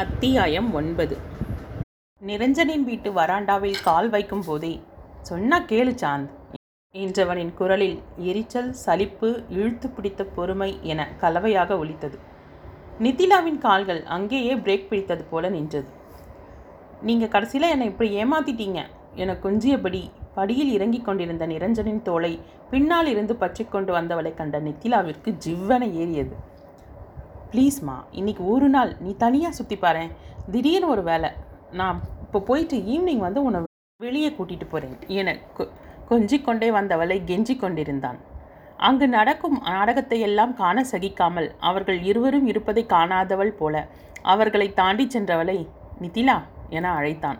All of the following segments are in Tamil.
அத்தியாயம் ஒன்பது. நிரஞ்சனின் வீட்டு வராண்டாவில் கால் வைக்கும் போதே சொன்னா கேளு சாந்த் என்றவனின் குரலில் எரிச்சல் சலிப்பு இழுத்து பிடித்த பொறுமை என கலவையாக ஒலித்தது. நித்திலாவின் கால்கள் அங்கேயே பிரேக் பிடித்தது போல நின்றது. நீங்கள் கடைசியில் என்னை இப்படி ஏமாத்திட்டீங்க? என கொஞ்சியபடி படியில் இறங்கிக் கொண்டிருந்த நிரஞ்சனின் தோலை பின்னால் இருந்து பற்றி கொண்டு வந்தவளை கண்ட நித்திலாவிற்கு ஜிவ்வென ஏறியது. ப்ளீஸ்மா இன்னைக்கு ஒரு நாள் நீ தனியாக சுற்றி பாரேன். திடீர்னு ஒரு வேலை நான் இப்போ போயிட்டு ஈவினிங் வந்து உன்னை வெளியே கூட்டிகிட்டு போகிறேன் என கொ வந்தவளை கெஞ்சிக் கொண்டிருந்தான். அங்கு நடக்கும் நாடகத்தை எல்லாம் காண சகிக்காமல் அவர்கள் இருவரும் இருப்பதை காணாதவள் போல அவர்களை தாண்டி சென்றவளை நிதிலா என அழைத்தான்.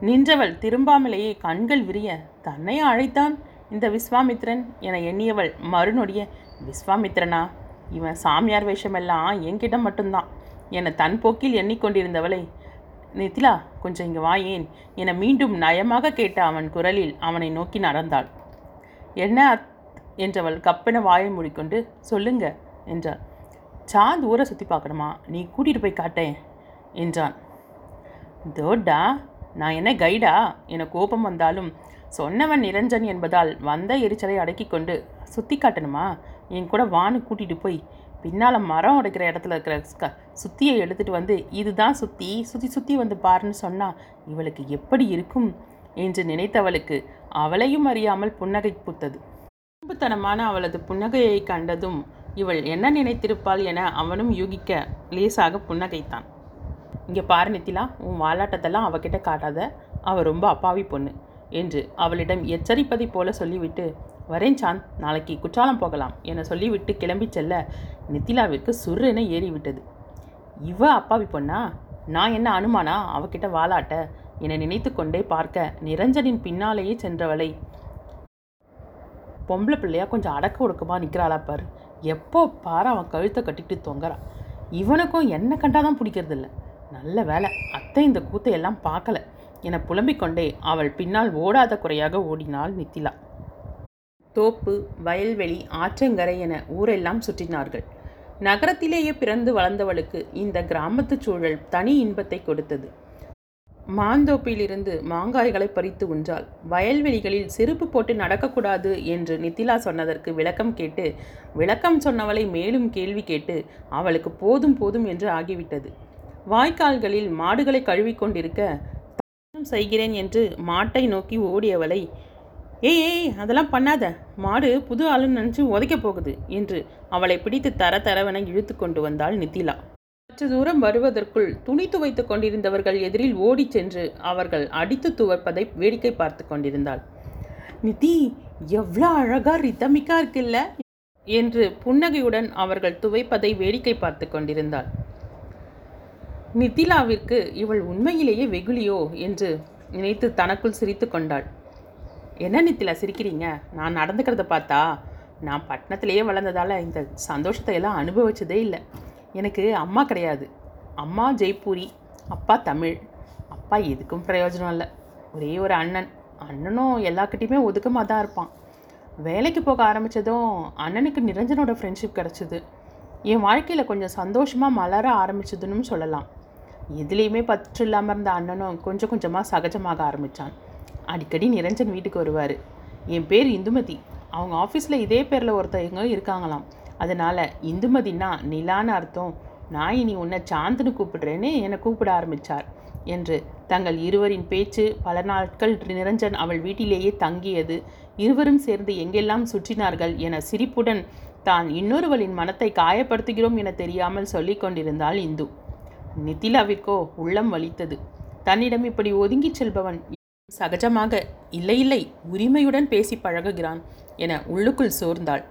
நின்றவள் திரும்பாமலேயே கண்கள் விரிய தன்னை அழைத்தான் இந்த விஸ்வாமித்ரன்? என எண்ணியவள் மறுநொடிய விஸ்வாமித்ரனா? இவன் சாமியார் வேஷமெல்லாம் என்கிட்ட மட்டும்தான். என்னை தன் போக்கில் எண்ணிக்கொண்டிருந்தவளை நிதிலா கொஞ்சம் இங்கே வாயேன் என மீண்டும் நயமாக கேட்ட அவன் குரலில் அவனை நோக்கி நடந்தாள். என்ன அத்? என்றவள் கப்பென வாயை மூடிக்கொண்டு சொல்லுங்க என்றாள். சாந்த் ஊரை சுற்றி பார்க்கணுமா? நீ கூட்டிகிட்டு போய் காட்டேன் என்றான். தோடா நான் என்ன கைடா? என கோபம் வந்தாலும் சொன்னவன் நிரஞ்சன் என்பதால் வந்த எரிச்சலை அடக்கி கொண்டு சுற்றி காட்டணுமா? என் கூட வானு கூட்டிகிட்டு போய் பின்னால் மரம் உடைக்கிற இடத்துல இருக்கிற க சுத்தியை எடுத்துகிட்டு வந்து இதுதான் சுத்தி சுற்றி சுற்றி வந்து பாருன்னு சொன்னால் இவளுக்கு எப்படி இருக்கும்? என்று நினைத்தவளுக்கு அவளையும் அறியாமல் புன்னகை பூத்தது. குறும்புத்தனமான அவளது புன்னகையை கண்டதும் இவள் என்ன நினைத்திருப்பாள் என அவனும் யூகிக்க லேசாக புன்னகைத்தான். இங்கே பாரு நித்திலா உன் வாலாட்டத்தெல்லாம் அவகிட்ட காட்டாத அவள் ரொம்ப அப்பாவி பொண்ணு என்று அவளிடம் எச்சரிப்பதைப் போல சொல்லிவிட்டு வரேன் சாந்த் நாளைக்கு குற்றாலம் போகலாம் என சொல்லிவிட்டு கிளம்பி செல்ல நித்திலாவிற்கு சுர்ரென ஏறிவிட்டது. இவ அப்பாவி பொண்ணா? நான் என்ன அனுமானா? அவகிட்ட வாலாட்ட என நினைத்து கொண்டே பார்க்க நிரஞ்சனின் பின்னாலேயே சென்றவளை பொம்பளை பிள்ளையா கொஞ்சம் அடக்க ஒடுக்கமா நிற்கிறாளா பாரு. எப்போ பாரு அவன் கழுத்தை கட்டிட்டு தொங்குறான் இவனுக்கும் என்ன கண்டாதான் பிடிக்கிறது இல்லை நல்ல வேலை அத்தை இந்த கூத்தையெல்லாம் பார்க்கல. என புலம்பிக் கொண்டே அவள் பின்னால் ஓடாத குறையாக ஓடினாள் நித்திலா. தோப்பு வயல்வெளி ஆற்றங்கரை என ஊரெல்லாம் சுற்றினார்கள். நகரத்திலேயே பிறந்து வளர்ந்தவளுக்கு இந்த கிராமத்துச் சூழல் தனி இன்பத்தை கொடுத்தது. மாந்தோப்பிலிருந்து மாங்காய்களை பறித்து உன்றாள் வயல்வெளிகளில் செருப்பு போட்டு நடக்கக்கூடாது என்று நித்திலா சொன்னதற்கு விளக்கம் கேட்டு விளக்கம் சொன்னவளை மேலும் கேள்வி கேட்டு அவளுக்கு போதும் போதும் என்று ஆகிவிட்டது. வாய்க்கால்களில் மாடுகளை கழுவிக்கொண்டிருக்க செய்கிறேன் என்று மாட்டை நோக்கி ஓடியவளை ஏய் ஏய் அதெல்லாம் பண்ணாத. மாடு புது ஆளுன்னு நினச்சி உதைக்க போகுது என்று அவளை பிடித்து தர தரவென இழுத்து கொண்டு வந்தாள் நித்திலா. சற்று தூரம் வருவதற்குள் துணி துவைத்து கொண்டிருந்தவர்கள் எதிரில் ஓடிச் சென்று அவர்கள் அடித்து துவைப்பதை வேடிக்கை பார்த்து கொண்டிருந்தாள். நிதி எவ்வளோ அழகா ரித்தமிக்கா இருக்குல்ல? என்று புன்னகையுடன் அவர்கள் துவைப்பதை வேடிக்கை பார்த்து கொண்டிருந்தாள். நித்திலாவிற்கு இவள் உண்மையிலேயே வெகுளியோ என்று நினைத்து தனக்குள் சிரித்து கொண்டாள். என்ன நித்திலா சிரிக்கிறீங்க? நான் நடந்துக்கிறத பார்த்தா நான் பட்டணத்திலேயே வளர்ந்ததால் இந்த சந்தோஷத்தை எல்லாம் அனுபவிச்சதே இல்லை. எனக்கு அம்மா கிடையாது. அம்மா ஜெய்ப்பூரி அப்பா தமிழ். அப்பா எதுக்கும் பிரயோஜனம் இல்லை. ஒரே ஒரு அண்ணன். அண்ணனும் எல்லாக்கிட்டேயுமே ஒதுக்கமாக தான் இருப்பான். வேலைக்கு போக ஆரம்பித்ததும் அண்ணனுக்கு நிரஞ்சனோட ஃப்ரெண்ட்ஷிப் கிடச்சிது. என் வாழ்க்கையில் கொஞ்சம் சந்தோஷமாக மலர ஆரம்பிச்சதுன்னு சொல்லலாம். எதுலேயுமே பற்று இல்லாமல் இருந்த அண்ணனும் கொஞ்சம் கொஞ்சமாக சகஜமாக ஆரம்பித்தான் அடிக்கடி நிரஞ்சன் வீட்டுக்கு வருவார். என் பேர் இந்துமதி. அவங்க ஆஃபீஸில் இதே பேரில் ஒருத்தவங்க இருக்காங்களாம். அதனால் இந்துமதினா நிலான்னு அர்த்தம். நான் இனி உன்னை சாந்துன்னு கூப்பிடுறேன்னு என்னை கூப்பிட ஆரம்பித்தார் என்று தங்கள் இருவரின் பேச்சு பல நாட்கள் நிரஞ்சன் அவள் வீட்டிலேயே தங்கியது. இருவரும் சேர்ந்து எங்கெல்லாம் சுற்றினார்கள் என சிரிப்புடன் தான் இன்னொருவளின் மனத்தை காயப்படுத்துகிறோம் என தெரியாமல் சொல்லி கொண்டிருந்தாள் இந்து. நித்திலாவிற்கோ உள்ளம் வலித்தது. தன்னிடம் இப்படி ஒதுங்கிச் செல்பவன் சகஜமாக இல்லை இல்லை உரிமையுடன் பேசி பழகுகிறான் என உள்ளுக்குள் சோர்ந்தாள்.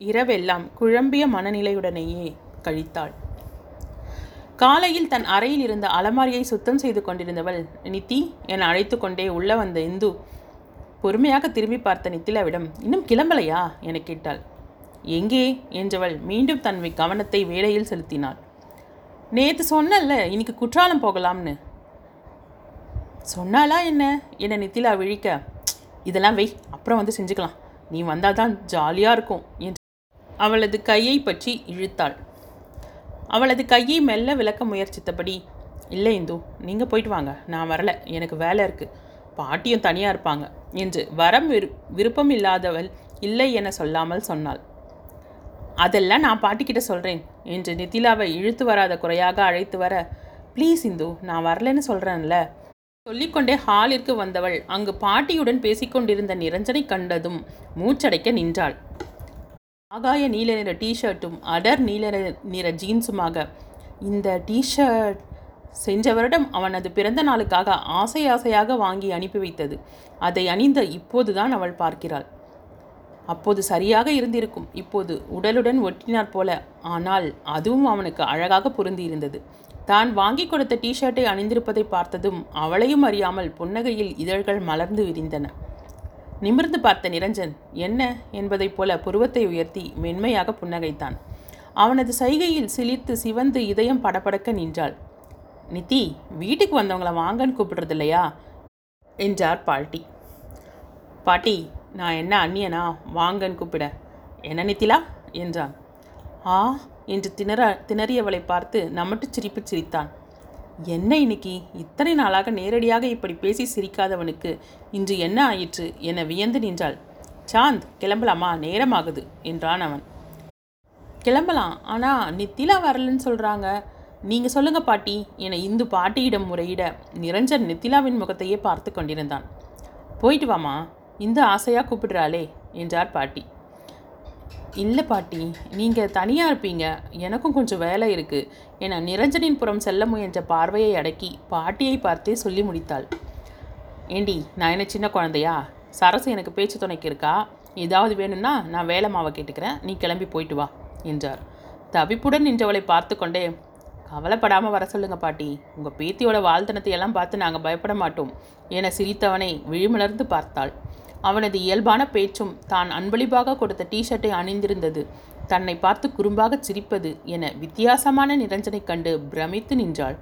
இரவெல்லாம் குழம்பிய மனநிலையுடனேயே கழித்தாள். காலையில் தன் அறையில் இருந்த அலமாரியை சுத்தம் செய்து கொண்டிருந்தவள் நித்தி என அழைத்து கொண்டே உள்ள வந்த இந்து பொறுமையாக திரும்பி பார்த்த நித்திலாவிடம் இன்னும் கிளம்பலையா? என கேட்டாள். எங்கே? என்றவள் மீண்டும் தன் கவனத்தை வேலையில் செலுத்தினாள். நேற்று சொன்னல்ல இன்னைக்கு குற்றாலம் போகலாம்னு. சொன்னாலா என்ன? என்னை நித்திலா விழிக்க? இதெல்லாம் வை அப்புறம் வந்து செஞ்சுக்கலாம். நீ வந்தால் தான் ஜாலியாக இருக்கும் என்று அவளது கையை பற்றி இழுத்தாள். அவளது கையை மெல்ல விளக்க முயற்சித்தபடி இல்லை இந்து நீங்கள் போயிட்டு வாங்க. நான் வரலை. எனக்கு வேலை இருக்குது பாட்டியும் தனியாக இருப்பாங்க என்று வரம் விரு விருப்பம் இல்லாதவள் இல்லை என சொல்லாமல் சொன்னாள். அதெல்லாம் நான் பாட்டிக்கிட்ட சொல்கிறேன் என்று நிதிலாவை இழுத்து வராத குறையாக அழைத்து வர ப்ளீஸ் இந்து நான் வரலன்னு சொல்கிறேன்ல சொல்லிக்கொண்டே ஹாலிற்கு வந்தவள் அங்கு பாட்டியுடன் பேசிக்கொண்டிருந்த நிரஞ்சனை கண்டதும் மூச்சடைக்க நின்றாள். ஆகாய நீல நிற டிஷர்ட்டும் அடர் நீல நிற- நிற ஜீன்ஸுமாக இந்த டிஷர்ட் சென்ற வருடம் அவனது பிறந்த நாளுக்காக ஆசை ஆசையாக வாங்கி அனுப்பி வைத்தது. அதை அணிந்த இப்போதுதான் அவள் பார்க்கிறாள். அப்போது சரியாக இருந்திருக்கும். இப்போது உடலுடன் ஒட்டினார் போல. ஆனால் அதுவும் அவனுக்கு அழகாக பொருந்தியிருந்தது. தான் வாங்கி கொடுத்த டிஷர்ட்டை அணிந்திருப்பதை பார்த்ததும் அவளையும் அறியாமல் புன்னகையில் இதழ்கள் மலர்ந்து விரிந்தன. நிமிர்ந்து பார்த்த நிரஞ்சன் என்ன? என்பதைப் போல புருவத்தை உயர்த்தி மென்மையாக புன்னகைத்தான். அவனது சைகையில் சிலிர்த்து சிவந்து இதயம் படபடக்க நின்றாள். நித்தி வீட்டுக்கு வந்தவங்கள வாங்கன்னு கூப்பிடுறது இல்லையா என்றார் பாட்டி பாட்டி நான் என்ன அந்நியனா? வாங்கன்னு கூப்பிட. என்ன நித்திலா? என்றான். ஆ என்று திணற திணறியவளை பார்த்து நமட்டு சிரிப்பு சிரித்தான். என்ன இன்னைக்கு? இத்தனை நாளாக நேரடியாக இப்படி பேசி சிரிக்காதவனுக்கு இன்று என்ன ஆயிற்று? என வியந்து நின்றாள். சாந்த் கிளம்பலாமா? நேரமாகுது என்றான் அவன். கிளம்பலாம் ஆனால் நித்திலா வரலன்னு சொல்கிறாங்க நீங்கள் சொல்லுங்க பாட்டி என இந்து பாட்டியிடம் முறையிட நிரஞ்சன் நித்திலாவின் முகத்தையே பார்த்து கொண்டிருந்தான். போயிட்டு வாமா இந்த ஆசையாக கூப்பிடுறாளே என்றார் பாட்டி. இல்லை பாட்டி நீங்கள் தனியாக இருப்பீங்க. எனக்கும் கொஞ்சம் வேலை இருக்குது என நிரஞ்சனின் புறம் செல்ல முயன்ற பார்வையை அடக்கி பாட்டியை பார்த்தே சொல்லி முடித்தாள். ஏண்டி நான் என்ன சின்ன குழந்தையா? சரசு எனக்கு பேச்சு துணைக்கு இருக்கா ஏதாவது வேணும்னா நான் வேலை மாவை கேட்டுக்கிறேன். நீ கிளம்பி போயிட்டு வா என்றார். தவிப்புடன் நின்றவளை பார்த்து கொண்டே கவலைப்படாமல் வர சொல்லுங்க பாட்டி. உங்கள் பேத்தியோட வாழ்த்தனத்தை எல்லாம் பார்த்து நாங்கள் பயப்பட மாட்டோம் என சிரித்தவனை விழிமலர்ந்து பார்த்தாள். அவனது இயல்பான பேச்சும் தான் அன்பளிப்பாக கொடுத்த டீஷர்ட்டை அணிந்திருந்தது. தன்னை பார்த்து குறும்பாக சிரிப்பது என வித்தியாசமான நிரஞ்சனை கண்டு பிரமித்து நின்றாள்.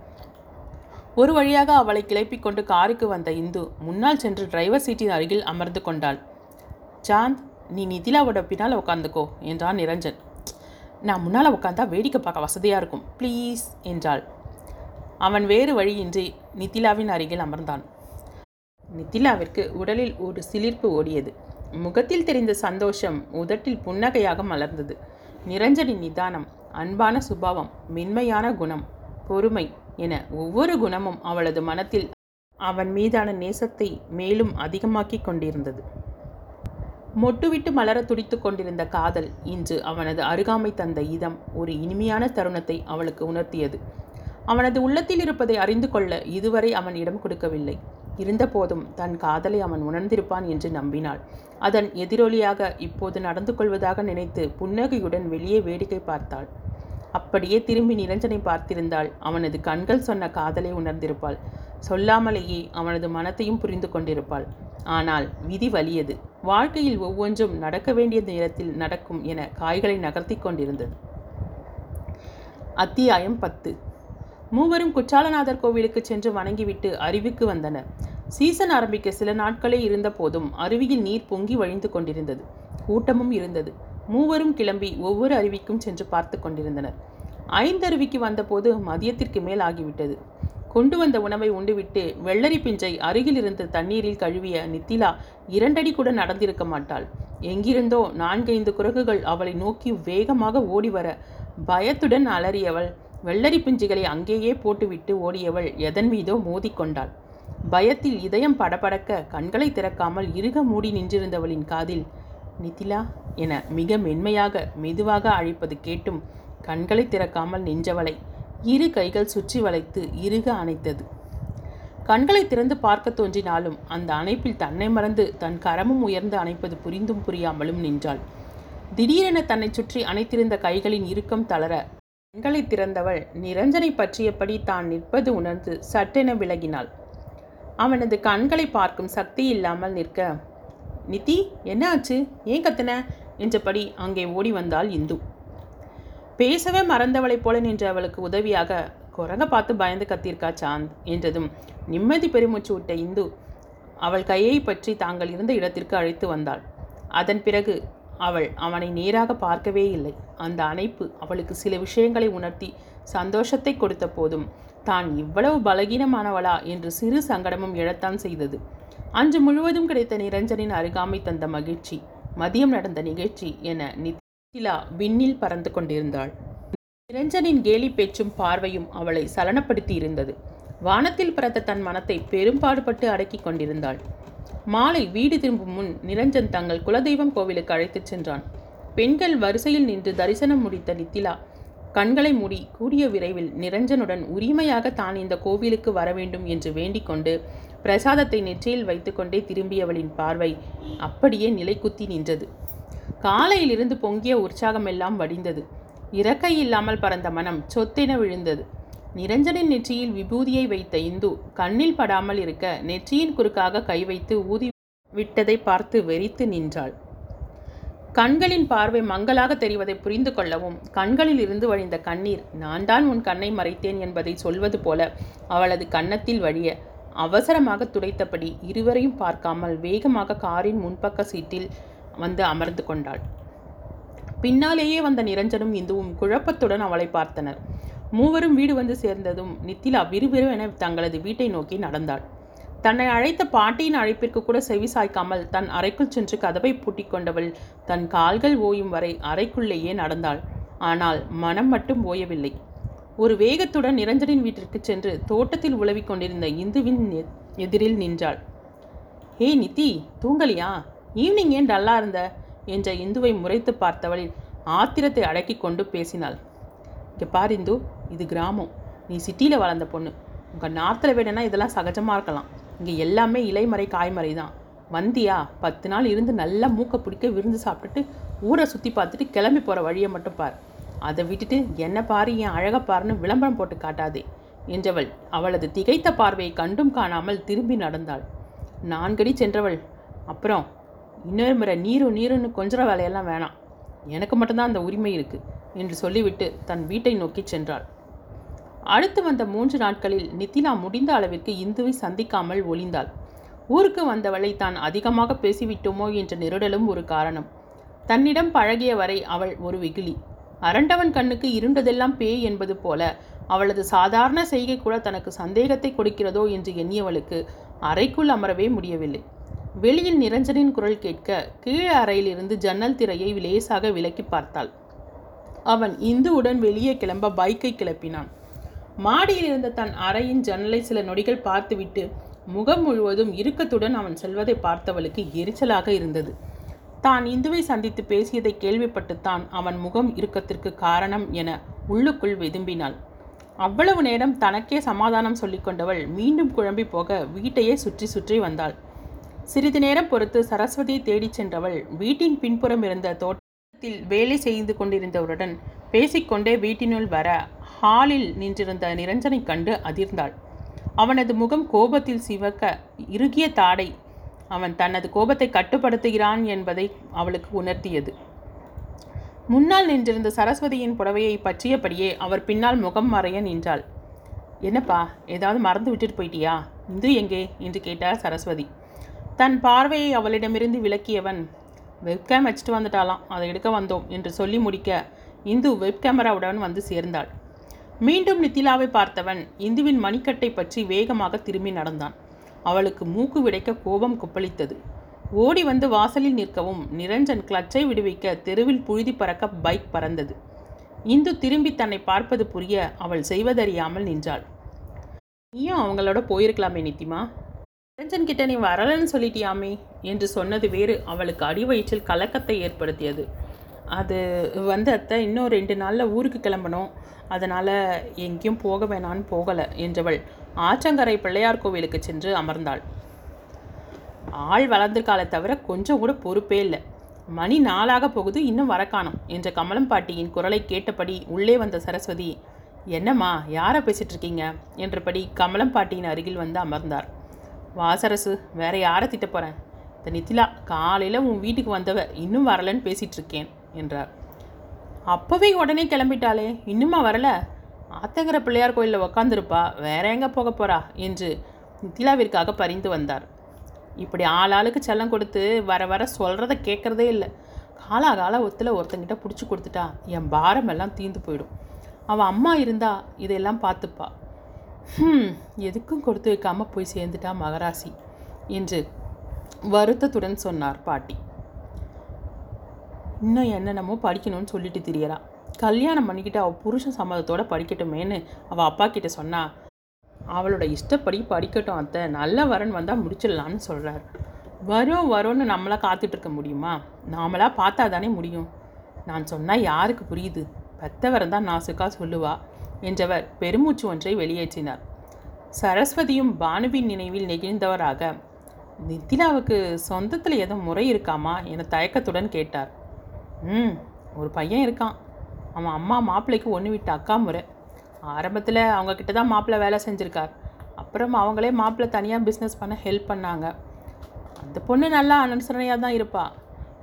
ஒரு வழியாக அவளை கிளப்பிக் கொண்டு காருக்கு வந்த இந்து முன்னால் சென்று டிரைவர் சீட்டின் அருகில் அமர்ந்து கொண்டாள். சாந்த் நீ நிதிலாவோட பின்னால் உட்காந்துக்கோ என்றான் நிரஞ்சன். நான் முன்னால் உட்காந்தா வேடிக்கை பார்க்க வசதியாக இருக்கும் ப்ளீஸ் என்றாள். அவன் வேறு வழியின்றி நிதிலாவின் அருகில் அமர்ந்தான். மிதிலாவிற்கு உடலில் ஒரு சிலிர்ப்பு ஓடியது. முகத்தில் தெரிந்த சந்தோஷம் உதட்டில் புன்னகையாக மலர்ந்தது. நிரஞ்சனின் நிதானம் அன்பான சுபாவம் மென்மையான குணம் பொறுமை என ஒவ்வொரு குணமும் அவளது மனத்தில் அவன் மீதான நேசத்தை மேலும் அதிகமாக்கிக் கொண்டிருந்தது. மொட்டுவிட்டு மலர துடித்துக் கொண்டிருந்த காதல் இன்று அவனது அருகாமை தந்த இதம் ஒரு இனிமையான தருணத்தை அவளுக்கு உணர்த்தியது. அவனது உள்ளத்தில் இருப்பதை அறிந்து கொள்ள இதுவரை அவன் இடம் கொடுக்கவில்லை. இருந்தபோதும் தன் காதலை அவன் உணர்ந்திருப்பான் என்று நம்பினாள். அதன் எதிரொலியாக இப்போது நடந்து கொள்வதாக நினைத்து புன்னகையுடன் வெளியே வேடிக்கை பார்த்தாள். அப்படியே திரும்பி நிரஞ்சனை பார்த்திருந்தால் அவனது கண்கள் சொன்ன காதலை உணர்ந்திருப்பாள். சொல்லாமலேயே அவனது மனத்தையும் புரிந்து கொண்டிருப்பாள். ஆனால் விதி வலியது. வாழ்க்கையில் ஒவ்வொன்றும் நடக்க வேண்டிய நேரத்தில் நடக்கும் என காய்களை நகர்த்தி கொண்டிருந்தது. அத்தியாயம் பத்து. மூவரும் குற்றாலநாதர் கோவிலுக்கு சென்று வணங்கிவிட்டு அருவிக்கு வந்தனர். சீசன் ஆரம்பிக்க சில நாட்களே இருந்த போதும் அருவியில் நீர் பொங்கி வழிந்து கொண்டிருந்தது. கூட்டமும் இருந்தது. மூவரும் கிளம்பி ஒவ்வொரு அருவிக்கும் சென்று பார்த்து கொண்டிருந்தனர். ஐந்து அருவிக்கு வந்தபோது மதியத்திற்கு மேல் ஆகிவிட்டது. கொண்டு வந்த உணவை உண்டுவிட்டு வெள்ளரி பிஞ்சை அருகில் இருந்த தண்ணீரில் கழுவிய நித்திலா இரண்டடி கூட நடந்திருக்க மாட்டாள். எங்கிருந்தோ நான்கைந்து குரங்குகள் அவளை நோக்கி வேகமாக ஓடி வர பயத்துடன் அலறியவள் வெள்ளரி பிஞ்சுகளை அங்கேயே போட்டுவிட்டு ஓடியவள் எதன் மீதோ மோதிக்கொண்டாள் பயத்தில் இதயம் படபடக்க கண்களை திறக்காமல் இறுக மூடி நின்றிருந்தவளின் காதில் நிதிலா என மிக மென்மையாக மெதுவாக அழைப்பது கேட்டும் கண்களை திறக்காமல் நின்றவளை இரு கைகள் சுற்றி வளைத்து இறுக அணைத்தது. கண்களை திறந்து பார்க்க தோன்றினாலும் அந்த அணைப்பில் தன்னை மறந்து தன் கரமும் உயர்ந்து அணைப்பது புரிந்தும் புரியாமலும் நின்றாள். திடீரென தன்னை சுற்றி அணைத்திருந்த கைகளின் இறுக்கம் தளர கண்களை திறந்தவள் நிரஞ்சனை பற்றியபடி தான் நிற்பது உணர்ந்து சட்டென விலகினாள். அவனது கண்களை பார்க்கும் சக்தி இல்லாமல் நிற்க நிதி என்ன ஆச்சு? ஏன் கத்தின? என்றபடி அங்கே ஓடி வந்தாள் இந்து. பேசவே மறந்தவளைப் போல நின்ற அவளுக்கு உதவியாக குரங்க பார்த்து பயந்து கத்தியிருக்கா சாந்த் என்றதும் நிம்மதி பெருமூச்சு விட்ட இந்து அவள் கையை பற்றி தாங்கள் இருந்த இடத்திற்கு அழைத்து வந்தாள். அதன் பிறகு அவள் அவனை நேராக பார்க்கவே இல்லை. அந்த அணைப்பு அவளுக்கு சில விஷயங்களை உணர்த்தி சந்தோஷத்தை கொடுத்த போதும் தான் இவ்வளவு பலகீனமானவளா? என்று சிறு சங்கடமும் எழத்தான் செய்தது. அன்று முழுவதும் கிடைத்த நிரஞ்சனின் அருகாமை தந்த மகிழ்ச்சி மதியம் நடந்த நிகழ்ச்சி என நித்திலா விண்ணில் பறந்து கொண்டிருந்தாள். நிரஞ்சனின் கேலி பேச்சும் பார்வையும் அவளை சலனப்படுத்தி இருந்தது. வானத்தில் பிறந்த தன் மனத்தை பெரும்பாடுபட்டு அடக்கிக் கொண்டிருந்தாள். மாலை வீடு திரும்பும் முன் நிரஞ்சன் தங்கள் குலதெய்வம் கோவிலுக்கு அழைத்துச் சென்றான். பெண்கள் வரிசையில் நின்று தரிசனம் முடித்த நித்திலா கண்களை மூடி கூடிய விரைவில் நிரஞ்சனுடன் உரிமையாக தான் இந்த கோவிலுக்கு வர வேண்டும் என்று வேண்டிக்கொண்டு பிரசாதத்தை நெற்றியில் வைத்துக்கொண்டே திரும்பியவளின் பார்வை அப்படியே நிலைக்குத்தி நின்றது. காலையிலிருந்து பொங்கிய உற்சாகமெல்லாம் வடிந்தது. இறக்கை இல்லாமல் பறந்த மனம் சொத்தென விழுந்தது. நிரஞ்சனின் நெற்றியில் விபூதியை வைத்த இந்து கண்ணில் படாமல் இருக்க நெற்றியின் குறுக்காக கை வைத்து ஊதி விட்டதை பார்த்து வெறித்து நின்றாள். கண்களின் பார்வை மங்கலாக தெரிவதை புரிந்து கொள்ளவும் கண்களில் இருந்து வழிந்த கண்ணீர் நான் தான் உன் கண்ணை மறைத்தேன் என்பதை சொல்வது போல அவளது கன்னத்தில் வழிய அவசரமாக துடைத்தபடி இருவரையும் பார்க்காமல் வேகமாக காரின் முன்பக்க சீட்டில் வந்து அமர்ந்து கொண்டாள். பின்னாலேயே வந்த நிரஞ்சனும் இந்துவும் குழப்பத்துடன் அவளை பார்த்தனர். மூவரும் வீடு வந்து சேர்ந்ததும் நித்திலா விறுவிறுவென தங்களது வீட்டை நோக்கி நடந்தாள். தன்னை அழைத்த பாட்டியின் அழைப்பிற்கு கூட செவி சாய்க்காமல் தன் அறைக்குள் சென்று கதவை பூட்டிக் கொண்டவள் தன் கால்கள் ஓயும் வரை அறைக்குள்ளேயே நடந்தாள். ஆனால் மனம் மட்டும் ஓயவில்லை. ஒரு வேகத்துடன் நிரஞ்சனின் வீட்டிற்கு சென்று தோட்டத்தில் உலவிக் கொண்டிருந்த இந்துவின் எதிரில் நின்றாள். ஹே நித்தி தூங்கலியா? ஈவினிங் ஏன் டல்லா இருந்த? என்ற இந்துவை முறைத்து பார்த்தவள் ஆத்திரத்தை அடக்கிக் கொண்டு பேசினாள். இங்கே பார் இந்து இது கிராமம். நீ சிட்டியில் வளர்ந்த பொண்ணு. உங்கள் நார்த்தில் வேணும்னா இதெல்லாம் சகஜமாக இருக்கலாம். இங்கே எல்லாமே இலைமறை காய்மறை தான். வந்தியா? பத்து நாள் இருந்து நல்லா மூக்கை பிடிக்க விருந்து சாப்பிட்டுட்டு ஊரை சுற்றி பார்த்துட்டு கிளம்பி போகிற வழியை மட்டும் பார். அதை விட்டுட்டு என்ன பாரு என் அழகை பாருன்னு விளம்பரம் போட்டு காட்டாதே. என்றவள் அவளது திகைத்த பார்வையை கண்டும் காணாமல் திரும்பி நடந்தாள். நான்கடி சென்றவள். அப்புறம் இன்னொரு முறை நீரும் நீருன்னு கொஞ்சம் வேலையெல்லாம் வேணாம். எனக்கு மட்டும்தான் அந்த உரிமை இருக்குது என்று சொல்லிவிட்டு தன் வீட்டை நோக்கி சென்றாள். அடுத்து வந்த மூன்று நாட்களில் நித்திலா முடிந்த அளவிற்கு இந்துவை சந்திக்காமல் ஒளிந்தாள். ஊருக்கு வந்தவளை தான் அதிகமாக பேசிவிட்டோமோ என்ற நெருடலும் ஒரு காரணம். தன்னிடம் பழகிய வரை அவள் ஒரு வெகுளி அரண்டவன் கண்ணுக்கு இருண்டதெல்லாம் பேய் என்பது போல அவளது சாதாரண செய்கை கூட தனக்கு சந்தேகத்தை கொடுக்கிறதோ என்று எண்ணியவளுக்கு அறைக்குள் அமரவே முடியவில்லை. வெளியில் நிரஞ்சனின் குரல் கேட்க கீழ் அறையிலிருந்து ஜன்னல் திரையை லேசாக விலக்கி பார்த்தாள். அவன் இந்துவுடன் வெளியே கிளம்ப பைக்கை கிளப்பினான். மாடியில் இருந்த தன் அறையின் ஜன்னலை சில நொடிகள் பார்த்துவிட்டு முகம் முழுவதும் இறுக்கத்துடன் அவன் செல்வதை பார்த்தவளுக்கு எரிச்சலாக இருந்தது. தான் இந்துவை சந்தித்து பேசியதை கேள்விப்பட்டுத்தான் அவன் முகம் இறுக்கத்திற்கு காரணம் என உள்ளுக்குள் வெதும்பினாள். அவ்வளவு நேரம் தனக்கே சமாதானம் சொல்லிக்கொண்டவள் மீண்டும் குழம்பி போக வீட்டையே சுற்றி சுற்றி வந்தாள். சிறிது நேரம் பொறுத்து சரஸ்வதியை தேடிச் சென்றவள் வீட்டின் பின்புறம் இருந்த தோட்ட தோட்டத்தில் வேலை செய்து கொண்டிருந்தவருடன் பேசிக்கொண்டே வீட்டினுள் வர ஹாலில் நின்றிருந்த நிரஞ்சனை கண்டு அதிர்ந்தாள். அவனது முகம் கோபத்தில் சிவக்க இறுகிய தாடை. அவன் தனது கோபத்தை கட்டுப்படுத்துகிறான் என்பதை அவளுக்கு உணர்த்தியது. முன்னால் நின்றிருந்த சரஸ்வதியின் புடவையை பற்றியபடியே அவர் பின்னால் முகம் மறைய நின்றாள். என்னப்பா ஏதாவது மறந்து விட்டுட்டு போயிட்டியா? இந்து எங்கே? என்று கேட்டார் சரஸ்வதி. தன் பார்வையை அவளிடமிருந்து விலக்கியவன் வெப்கேம் வச்சுட்டு வந்துட்டாலாம் அதை எடுக்க வந்தோம் என்று சொல்லி முடிக்க இந்து வெப் கேமராவுடன் வந்து சேர்ந்தாள். மீண்டும் நித்திலாவை பார்த்தவன் இந்துவின் மணிக்கட்டை பற்றி வேகமாக திரும்பி நடந்தான். அவளுக்கு மூக்கு விடைக்க கோபம் கொப்பளித்தது. ஓடி வந்து வாசலில் நிற்கவும் நிரஞ்சன் கிளச்சை விடுவிக்க தெருவில் புழுதி பறக்க பைக் பறந்தது. இந்து திரும்பி தன்னை பார்ப்பது புரிய அவள் செய்வதறியாமல் நின்றாள். நீயும் அவங்களோட போயிருக்கலாமே நித்திமா? ரஞ்சன் கிட்ட நீ வரலன்னு சொல்லிட்டியாமே என்று சொன்னது வேறு. அவளுக்கு அடிவயிற்றில் கலக்கத்தை ஏற்படுத்தியது. அது வந்து அத்தை இன்னும் ரெண்டு நாளில் ஊருக்கு கிளம்பணும். அதனால் எங்கேயும் போக வேணான்னு போகலை என்றவள் ஆற்றங்கரை பிள்ளையார் கோவிலுக்கு சென்று அமர்ந்தாள். ஆள் வளர்ந்திருக்காளே தவிர கொஞ்சம் கூட பொறுப்பே இல்லை. மணி நாளாக போகுது இன்னும் வர என்ற கமலம் பாட்டியின் குரலை கேட்டபடி உள்ளே வந்த சரஸ்வதி என்னம்மா யாரை பேசிகிட்ருக்கீங்க என்றபடி கமலம் பாட்டியின் அருகில் வந்து அமர்ந்தார். வாசரசு வேற யாரை திட்ட போகிறேன் இந்த நித்திலா காலையில் உன் வீட்டுக்கு வந்தவ இன்னும் வரலன்னு பேசிகிட்டு இருக்கேன் என்றார். அப்போவே உடனே கிளம்பிட்டாளே. இன்னுமா வரல? ஆத்தங்கர பிள்ளையார் கோயிலில் உக்காந்துருப்பா. வேற எங்கே போக போகிறா என்று நித்திலாவிற்காக பரிந்து வந்தார். இப்படி ஆளாளுக்கு செல்லம் கொடுத்து வர வர சொல்கிறத கேட்குறதே இல்லை. காலாகால ஒத்தில் ஒருத்தங்கிட்ட பிடிச்சி கொடுத்துட்டா. என் பாரமெல்லாம் தீந்து தீர்ந்து போயிடும். அவள் அம்மா இருந்தா இதெல்லாம் பார்த்துப்பா. ஹம் எதுக்கும் கொடுத்து வைக்காமல் போய் சேர்ந்துட்டா மகராசி என்று வருத்தத்துடன் சொன்னார் பாட்டி. இன்னும் என்னென்னமோ படிக்கணும்னு சொல்லிட்டு தெரியறா. கல்யாணம் பண்ணிக்கிட்டு அவள் புருஷன் சம்மதத்தோட படிக்கட்டுமேன்னு அவள் அப்பா கிட்ட சொன்னா அவளோட இஷ்டப்படி படிக்கட்டும் அத்தை நல்ல வரன் வந்தால் முடிச்சிடலான்னு சொல்கிறார் வரும் வரும்னு நம்மளா காத்துட்ருக்க முடியுமா? நாமளா பார்த்தா தானே முடியும். நான் சொன்னால் யாருக்கு புரியுது? பெத்தவரம் தான் நாசுக்கா சொல்லுவாள் என்றவர் பெருமூச்சு ஒன்றை வெளியேற்றினார். சரஸ்வதியும் பானுவின் நினைவில் நெகிழ்ந்தவராக நித்திலாவுக்கு சொந்தத்தில் ஏதோ முறை இருக்காமா? என தயக்கத்துடன் கேட்டார். ம் ஒரு பையன் இருக்கான். அவன் அம்மா மாப்பிள்ளைக்கு ஒன்று விட்ட அக்கா முறை. ஆரம்பத்தில் அவங்க கிட்ட தான் மாப்பிள்ளை வேலை செஞ்சுருக்கார். அப்புறம் அவங்களே மாப்பிள்ளை தனியாக பிஸ்னஸ் பண்ண ஹெல்ப் பண்ணாங்க. அந்த பொண்ணு நல்லா அனுசரணையாக தான் இருப்பா.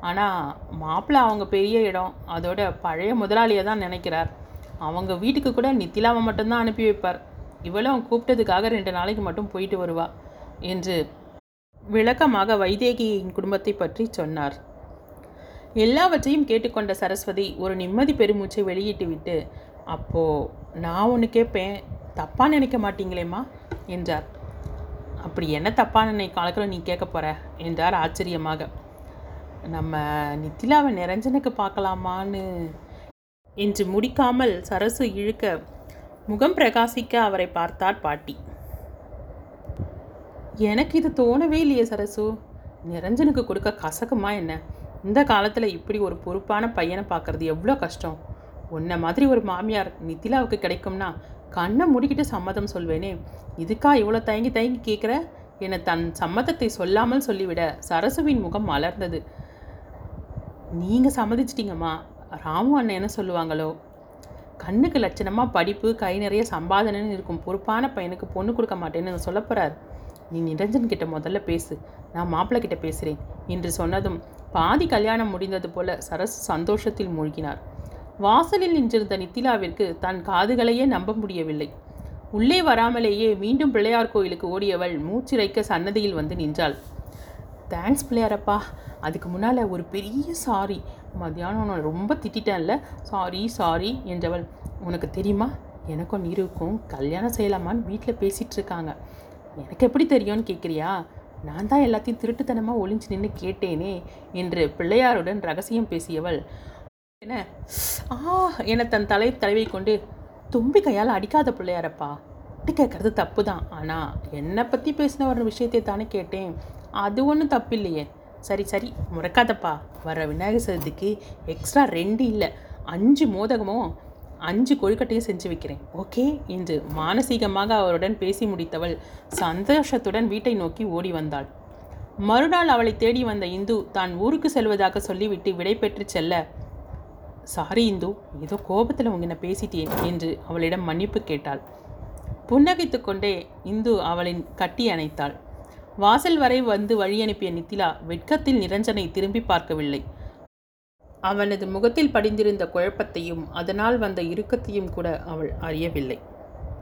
ஆனால் மாப்பிள்ளை அவங்க பெரிய இடம். அதோட பழைய முதலாளியை தான் நினைக்கிறார். அவங்க வீட்டுக்கு கூட நித்திலாவை மட்டும்தான் அனுப்பி வைப்பார். இவளும் கூப்பிட்டதுக்காக ரெண்டு நாளைக்கு மட்டும் போயிட்டு வருவா என்று விளக்கமாக வைதேகியின் குடும்பத்தை பற்றி சொன்னார். எல்லாவற்றையும் கேட்டுக்கொண்ட சரஸ்வதி ஒரு நிம்மதி பெருமூச்சை வெளியிட்டு விட்டு அப்போ நான் ஒன்று கேட்பேன் தப்பாக நினைக்க மாட்டீங்களேம்மா? என்றார். அப்படி என்ன தப்பான நினை காலத்தில் நீ கேட்க போகிற என்றார் ஆச்சரியமாக. நம்ம நித்திலாவை நிரஞ்சனுக்கு பார்க்கலாமான்னு என்று முடிக்காமல் சரசு இழுக்க முகம் பிரகாசிக்க அவரை பார்த்தார் பாட்டி. எனக்கு இது தோணவே இல்லையே சரசு. நிரஞ்சனுக்கு கொடுக்க கசக்குமா என்ன? இந்த காலத்தில் இப்படி ஒரு பொறுப்பான பையனை பார்க்கறது எவ்வளோ கஷ்டம். உன்னை மாதிரி ஒரு மாமியார் நித்திலாவுக்கு கிடைக்கும்னா கண்ணை முடிக்கிட்டு சம்மதம் சொல்வேனே. இதுக்கா இவ்வளோ தயங்கி தயங்கி கேட்குற என தன் சம்மதத்தை சொல்லாமல் சொல்லிவிட சரசுவின் முகம் மலர்ந்தது. நீங்கள் சம்மதிச்சிட்டிங்கம்மா. ராமு அண்ணன் என்ன சொல்லுவாங்களோ? கண்ணுக்கு லட்சணமாக படிப்பு கை நிறைய சம்பாதனைன்னு இருக்கும். பொறுப்பான பையனுக்கு பொண்ணு கொடுக்க மாட்டேன்னு சொல்ல போகிறார் நீ நிரஞ்சன் கிட்ட முதல்ல பேசு. நான் மாப்பிள்ளை கிட்ட பேசுகிறேன் என்று சொன்னதும் பாதி கல்யாணம் முடிந்தது போல சரஸ் சந்தோஷத்தில் மூழ்கினார். வாசலில் நின்றிருந்த நித்திலாவிற்கு தன் காதுகளையே நம்ப முடியவில்லை. உள்ளே வராமலேயே மீண்டும் பிள்ளையார் கோயிலுக்கு ஓடியவள் மூச்சிறைக்க சன்னதியில் வந்து நின்றாள். தேங்க்ஸ் பிள்ளையாரப்பா. அதுக்கு முன்னால் ஒரு பெரிய சாரி மத்தியானம் நான் ரொம்ப திட்டிட்டேன்ல. சாரி சாரி என்றவள். உனக்கு தெரியுமா? எனக்கும் நீருக்கும் கல்யாணம் செய்யலாமான்னு வீட்டில் பேசிகிட்டு இருக்காங்க. எனக்கு எப்படி தெரியும்னு கேட்குறியா நான் தான் எல்லாத்தையும் திருட்டுத்தனமாக ஒளிஞ்சு நின்று கேட்டேனே என்று பிள்ளையாருடன் ரகசியம் பேசியவள். என்ன? ஆ என தன் தலை தலைவை கொண்டு தும்பி கையால் அடிக்காத பிள்ளையாரப்பா. அப்படி கேட்குறது தப்பு தான் ஆனால் என்னை பற்றி பேசின ஒரு விஷயத்தை தானே கேட்டேன். அது ஒன்றும் தப்பு இல்லையே சரி சரி முறக்காதப்பா. வர விநாயகர் சதுர்த்திக்கு எக்ஸ்ட்ரா ரெண்டு இல்லை அஞ்சு மோதகமும் அஞ்சு கொழுக்கட்டையும் செஞ்சு வைக்கிறேன். ஓகே? என்று மானசீகமாக அவருடன் பேசி முடித்தவள் சந்தோஷத்துடன் வீட்டை நோக்கி ஓடி வந்தாள். மறுநாள் அவளை தேடி வந்த இந்து தான் ஊருக்கு செல்வதாக சொல்லிவிட்டு விடை பெற்று செல்ல சாரி இந்து ஏதோ கோபத்தில் உங்கின பேசிட்டேன் என்று அவளிடம் மன்னிப்பு கேட்டாள். புன்னகைத்து கொண்டே இந்து அவளின் கட்டி அணைத்தாள். வாசல் வரை வந்து வழி அனுப்பிய நித்திலா வெட்கத்தில் நிரஞ்சனை திரும்பி பார்க்கவில்லை. அவனது முகத்தில் படிந்திருந்த குழப்பத்தையும் அதனால் வந்த இறுக்கத்தையும் கூட அவள் அறியவில்லை.